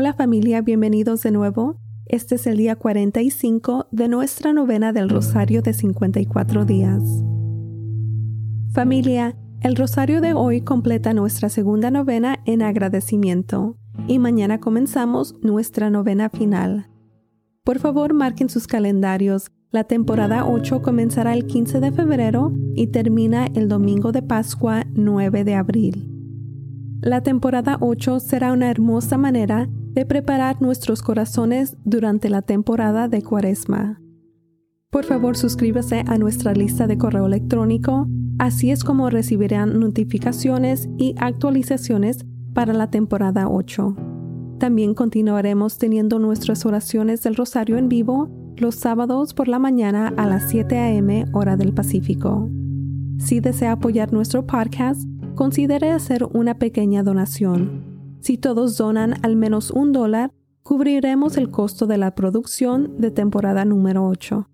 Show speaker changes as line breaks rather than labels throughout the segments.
Hola familia, bienvenidos de nuevo. Este es el día 45 de nuestra novena del Rosario de 54 días. Familia, el Rosario de hoy completa nuestra segunda novena en agradecimiento y mañana comenzamos nuestra novena final. Por favor, marquen sus calendarios. La temporada 8 comenzará el 15 de febrero y termina el domingo de Pascua 9 de abril. La temporada 8 será una hermosa manera de preparar nuestros corazones durante la temporada de Cuaresma. Por favor, suscríbase a nuestra lista de correo electrónico, así es como recibirán notificaciones y actualizaciones para la temporada 8. También continuaremos teniendo nuestras oraciones del Rosario en vivo los sábados por la mañana a las 7 a.m. hora del Pacífico. Si desea apoyar nuestro podcast, considere hacer una pequeña donación si todos donan al menos un dólar, cubriremos el costo de la producción de temporada número 8.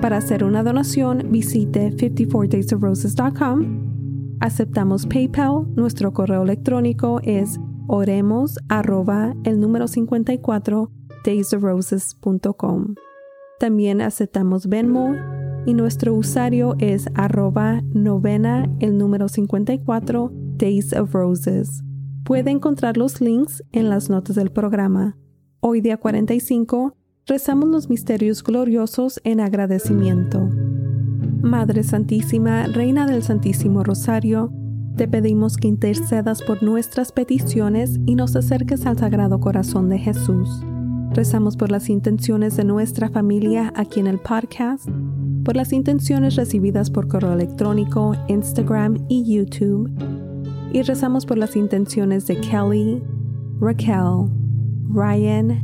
Para hacer una donación, visite 54daysofroses.com. Aceptamos PayPal, nuestro correo electrónico es oremos el número 54 daysofroses.com. También aceptamos Venmo y nuestro usuario es arroba novena el número 54 Days puede encontrar los links en las notas del programa. Hoy día 45, rezamos los misterios gloriosos en agradecimiento. Madre Santísima, Reina del Santísimo Rosario, te pedimos que intercedas por nuestras peticiones y nos acerques al Sagrado Corazón de Jesús. Rezamos por las intenciones de nuestra familia aquí en el podcast, por las intenciones recibidas por correo electrónico, Instagram y YouTube y rezamos por las intenciones de Kelly, Raquel, Ryan,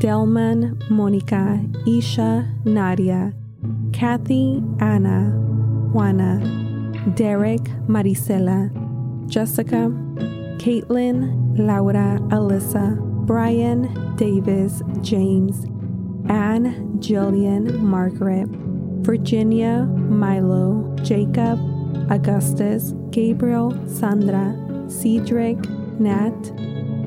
Delman, Mónica, Isha, Nadia, Kathy, Ana, Juana, Derek, Marisela, Jessica, Caitlin, Laura, Alyssa, Brian, Davis, James, Anne, Jillian, Margaret, Virginia, Milo, Jacob, Augustus, Gabriel, Sandra, Cedric, Nat,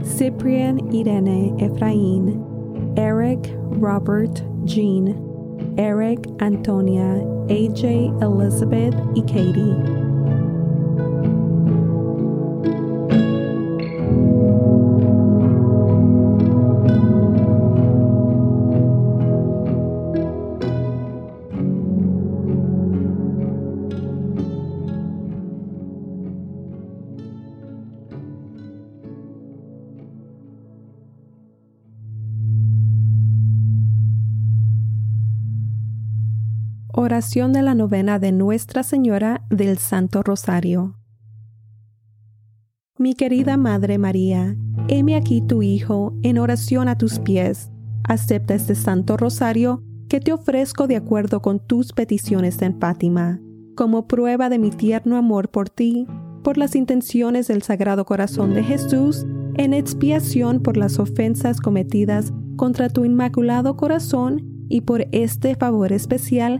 Cyprian, Irene, Efrain, Eric, Robert, Jean, Eric, Antonia, AJ, Elizabeth, and Katie. oración de la novena de Nuestra Señora del Santo Rosario. Mi querida Madre María, heme aquí tu Hijo en oración a tus pies. Acepta este Santo Rosario que te ofrezco de acuerdo con tus peticiones en Fátima, como prueba de mi tierno amor por ti, por las intenciones del Sagrado Corazón de Jesús, en expiación por las ofensas cometidas contra tu Inmaculado Corazón y por este favor especial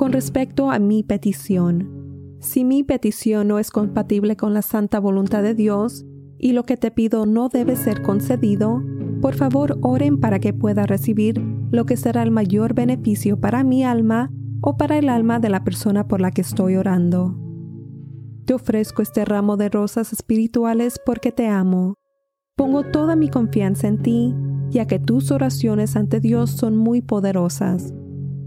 con respecto a mi petición, si mi petición no es compatible con la santa voluntad de Dios y lo que te pido no debe ser concedido, por favor oren para que pueda recibir lo que será el mayor beneficio para mi alma o para el alma de la persona por la que estoy orando. Te ofrezco este ramo de rosas espirituales porque te amo. Pongo toda mi confianza en ti, ya que tus oraciones ante Dios son muy poderosas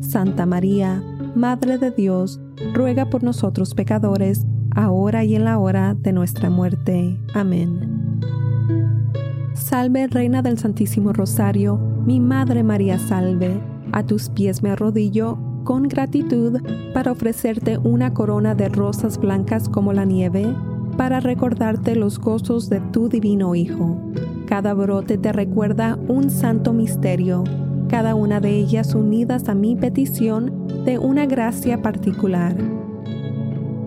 Santa María, Madre de Dios, ruega por nosotros pecadores, ahora y en la hora de nuestra muerte. Amén. Salve Reina del Santísimo Rosario, mi Madre María salve, a tus pies me arrodillo con gratitud para ofrecerte una corona de rosas blancas como la nieve, para recordarte los gozos de tu divino Hijo. Cada brote te recuerda un santo misterio cada una de ellas unidas a mi petición de una gracia particular.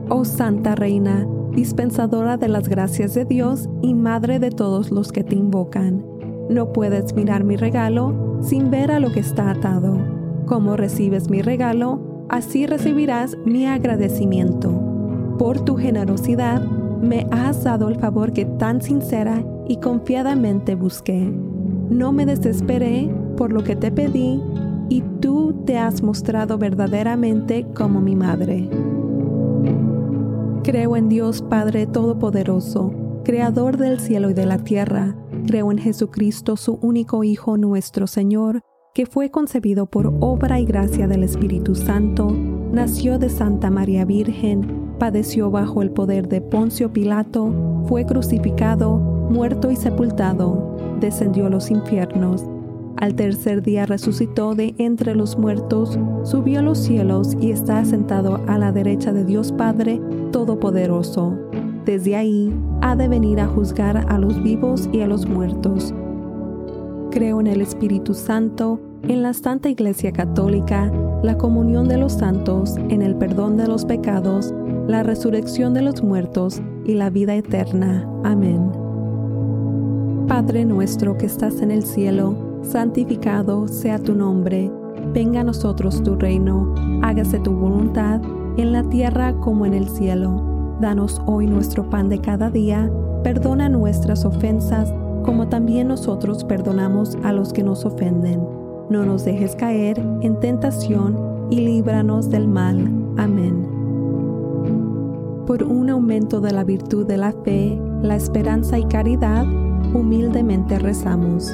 Oh Santa Reina, dispensadora de las gracias de Dios y madre de todos los que te invocan, no puedes mirar mi regalo sin ver a lo que está atado. Como recibes mi regalo, así recibirás mi agradecimiento. Por tu generosidad, me has dado el favor que tan sincera y confiadamente busqué. No me desesperé por lo que te pedí, y tú te has mostrado verdaderamente como mi madre. Creo en Dios Padre Todopoderoso, Creador del cielo y de la tierra. Creo en Jesucristo, su único Hijo nuestro Señor, que fue concebido por obra y gracia del Espíritu Santo, nació de Santa María Virgen, padeció bajo el poder de Poncio Pilato, fue crucificado, muerto y sepultado, descendió a los infiernos al tercer día resucitó de entre los muertos, subió a los cielos y está sentado a la derecha de Dios Padre Todopoderoso. Desde ahí ha de venir a juzgar a los vivos y a los muertos. Creo en el Espíritu Santo, en la Santa Iglesia Católica, la comunión de los santos, en el perdón de los pecados, la resurrección de los muertos y la vida eterna. Amén. Padre nuestro que estás en el cielo, santificado sea tu nombre, venga a nosotros tu reino, hágase tu voluntad en la tierra como en el cielo. Danos hoy nuestro pan de cada día, perdona nuestras ofensas como también nosotros perdonamos a los que nos ofenden. No nos dejes caer en tentación y líbranos del mal. Amén. Por un aumento de la virtud de la fe, la esperanza y caridad, humildemente rezamos.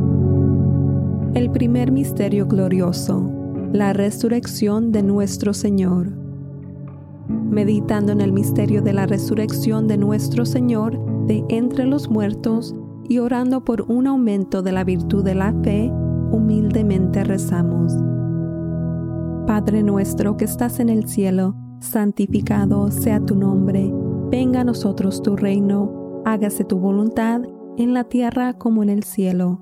El primer misterio glorioso, la resurrección de nuestro Señor. Meditando en el misterio de la resurrección de nuestro Señor de entre los muertos y orando por un aumento de la virtud de la fe, humildemente rezamos. Padre nuestro que estás en el cielo, santificado sea tu nombre, venga a nosotros tu reino, hágase tu voluntad en la tierra como en el cielo.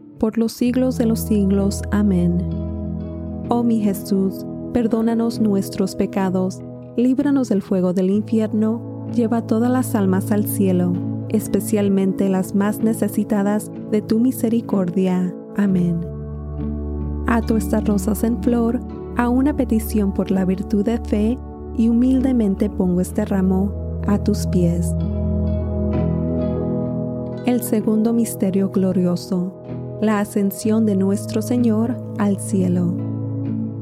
por los siglos de los siglos. Amén. Oh mi Jesús, perdónanos nuestros pecados, líbranos del fuego del infierno, lleva todas las almas al cielo, especialmente las más necesitadas de tu misericordia. Amén. Ato estas rosas en flor a una petición por la virtud de fe y humildemente pongo este ramo a tus pies. El segundo misterio glorioso la ascensión de nuestro Señor al cielo.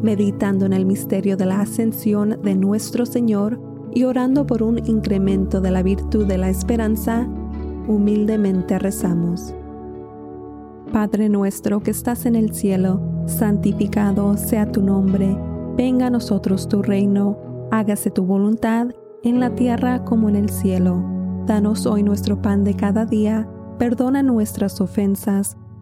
Meditando en el misterio de la ascensión de nuestro Señor y orando por un incremento de la virtud de la esperanza, humildemente rezamos. Padre nuestro que estás en el cielo, santificado sea tu nombre, venga a nosotros tu reino, hágase tu voluntad en la tierra como en el cielo. Danos hoy nuestro pan de cada día, perdona nuestras ofensas,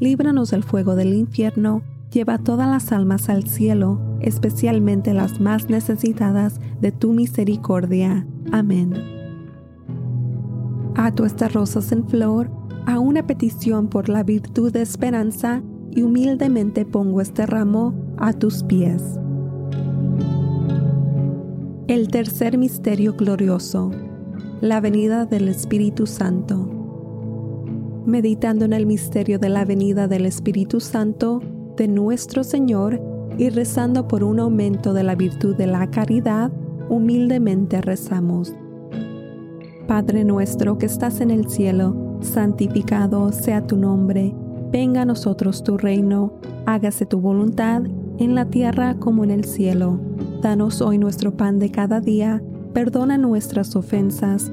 líbranos del fuego del infierno, lleva todas las almas al cielo, especialmente las más necesitadas de tu misericordia. Amén. Ato estas rosas en flor a una petición por la virtud de esperanza y humildemente pongo este ramo a tus pies. El tercer misterio glorioso, la venida del Espíritu Santo meditando en el misterio de la venida del Espíritu Santo de nuestro Señor y rezando por un aumento de la virtud de la caridad, humildemente rezamos. Padre nuestro que estás en el cielo, santificado sea tu nombre, venga a nosotros tu reino, hágase tu voluntad en la tierra como en el cielo. Danos hoy nuestro pan de cada día, perdona nuestras ofensas,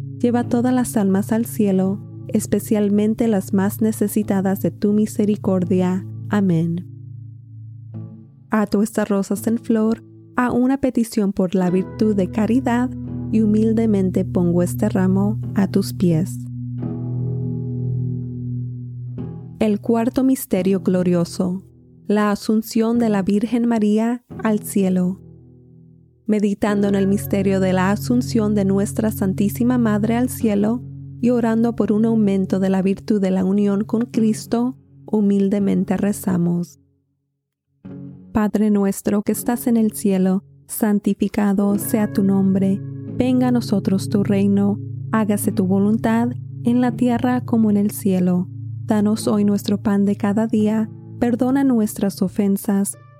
Lleva todas las almas al cielo, especialmente las más necesitadas de tu misericordia. Amén. Ato estas rosas en flor a una petición por la virtud de caridad y humildemente pongo este ramo a tus pies. El cuarto misterio glorioso, la asunción de la Virgen María al cielo meditando en el misterio de la asunción de nuestra Santísima Madre al cielo y orando por un aumento de la virtud de la unión con Cristo, humildemente rezamos. Padre nuestro que estás en el cielo, santificado sea tu nombre, venga a nosotros tu reino, hágase tu voluntad en la tierra como en el cielo. Danos hoy nuestro pan de cada día, perdona nuestras ofensas,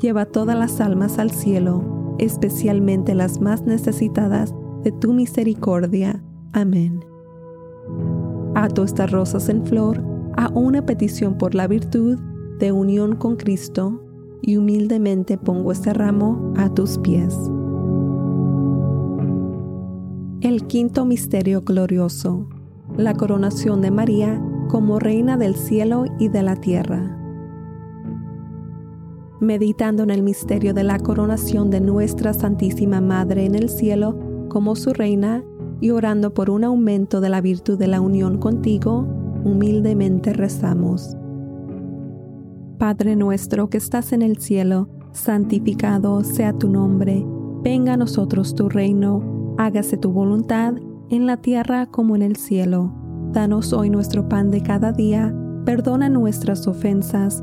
Lleva todas las almas al cielo, especialmente las más necesitadas de tu misericordia. Amén. Ato estas rosas en flor a una petición por la virtud de unión con Cristo y humildemente pongo este ramo a tus pies. El quinto misterio glorioso, la coronación de María como reina del cielo y de la tierra meditando en el misterio de la coronación de nuestra Santísima Madre en el cielo como su reina y orando por un aumento de la virtud de la unión contigo, humildemente rezamos. Padre nuestro que estás en el cielo, santificado sea tu nombre, venga a nosotros tu reino, hágase tu voluntad en la tierra como en el cielo. Danos hoy nuestro pan de cada día, perdona nuestras ofensas,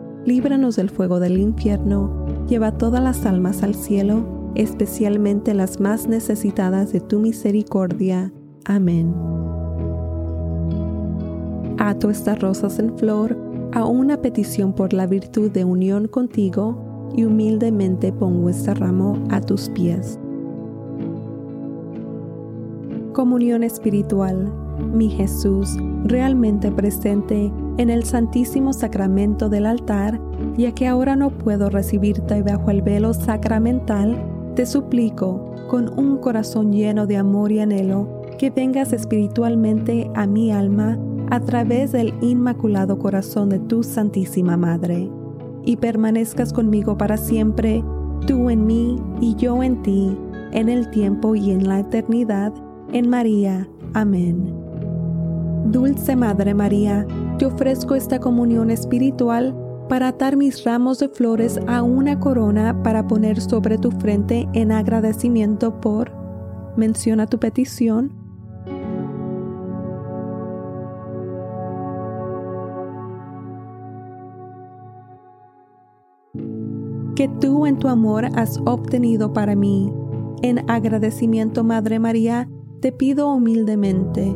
líbranos del fuego del infierno, lleva todas las almas al cielo, especialmente las más necesitadas de tu misericordia. Amén. Ato estas rosas en flor a una petición por la virtud de unión contigo y humildemente pongo este ramo a tus pies. Comunión espiritual, mi Jesús, realmente presente en el Santísimo Sacramento del altar, ya que ahora no puedo recibirte bajo el velo sacramental, te suplico, con un corazón lleno de amor y anhelo, que vengas espiritualmente a mi alma a través del Inmaculado Corazón de tu Santísima Madre, y permanezcas conmigo para siempre, tú en mí y yo en ti, en el tiempo y en la eternidad, en María. Amén. Dulce Madre María, te ofrezco esta comunión espiritual para atar mis ramos de flores a una corona para poner sobre tu frente en agradecimiento por, menciona tu petición, que tú en tu amor has obtenido para mí. En agradecimiento, Madre María, te pido humildemente.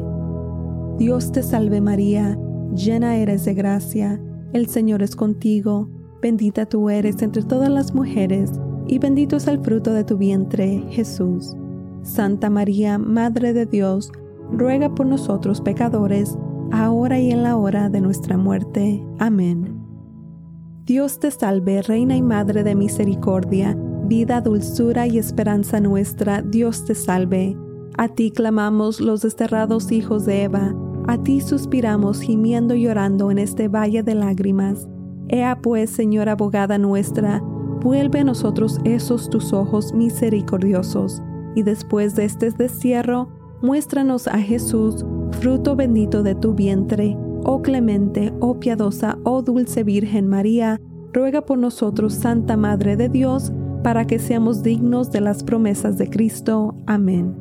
Dios te salve María, llena eres de gracia, el Señor es contigo, bendita tú eres entre todas las mujeres, y bendito es el fruto de tu vientre, Jesús. Santa María, Madre de Dios, ruega por nosotros pecadores, ahora y en la hora de nuestra muerte. Amén. Dios te salve, Reina y Madre de Misericordia, vida, dulzura y esperanza nuestra, Dios te salve. A ti clamamos los desterrados hijos de Eva a ti suspiramos gimiendo y llorando en este valle de lágrimas. Ea pues, Señora abogada nuestra, vuelve a nosotros esos tus ojos misericordiosos, y después de este destierro, muéstranos a Jesús, fruto bendito de tu vientre. Oh clemente, oh piadosa, oh dulce Virgen María, ruega por nosotros, Santa Madre de Dios, para que seamos dignos de las promesas de Cristo. Amén.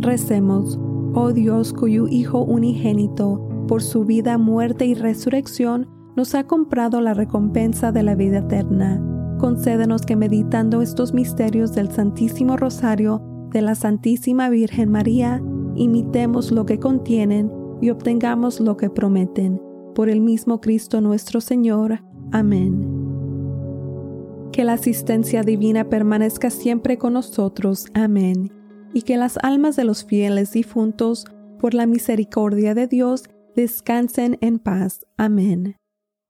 Recemos oh Dios, cuyo Hijo unigénito, por su vida, muerte y resurrección, nos ha comprado la recompensa de la vida eterna. Concédenos que meditando estos misterios del Santísimo Rosario de la Santísima Virgen María, imitemos lo que contienen y obtengamos lo que prometen. Por el mismo Cristo nuestro Señor. Amén. Que la asistencia divina permanezca siempre con nosotros. Amén y que las almas de los fieles difuntos, por la misericordia de Dios, descansen en paz. Amén.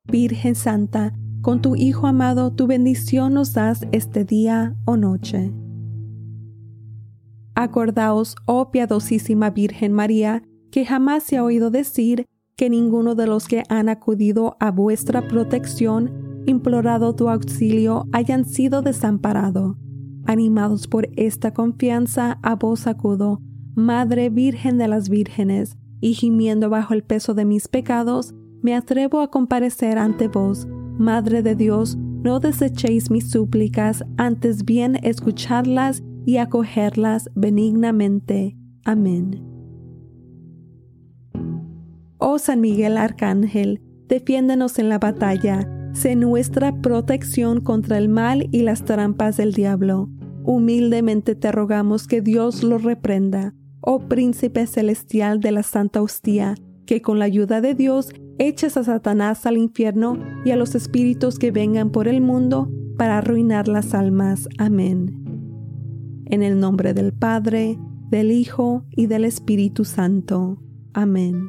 Virgen Santa, con tu Hijo amado, tu bendición nos das este día o noche. Acordaos, oh piadosísima Virgen María, que jamás se ha oído decir que ninguno de los que han acudido a vuestra protección, implorado tu auxilio, hayan sido desamparado Animados por esta confianza, a vos acudo, Madre Virgen de las Vírgenes, y gimiendo bajo el peso de mis pecados, me atrevo a comparecer ante vos, Madre de Dios, no desechéis mis súplicas, antes bien escucharlas y acogerlas benignamente. Amén. Oh San Miguel Arcángel, defiéndenos en la batalla, sé nuestra protección contra el mal y las trampas del diablo. Humildemente te rogamos que Dios lo reprenda, oh príncipe celestial de la Santa Hostia, que con la ayuda de Dios eches a Satanás al infierno y a los espíritus que vengan por el mundo para arruinar las almas. Amén. En el nombre del Padre, del Hijo y del Espíritu Santo. Amén.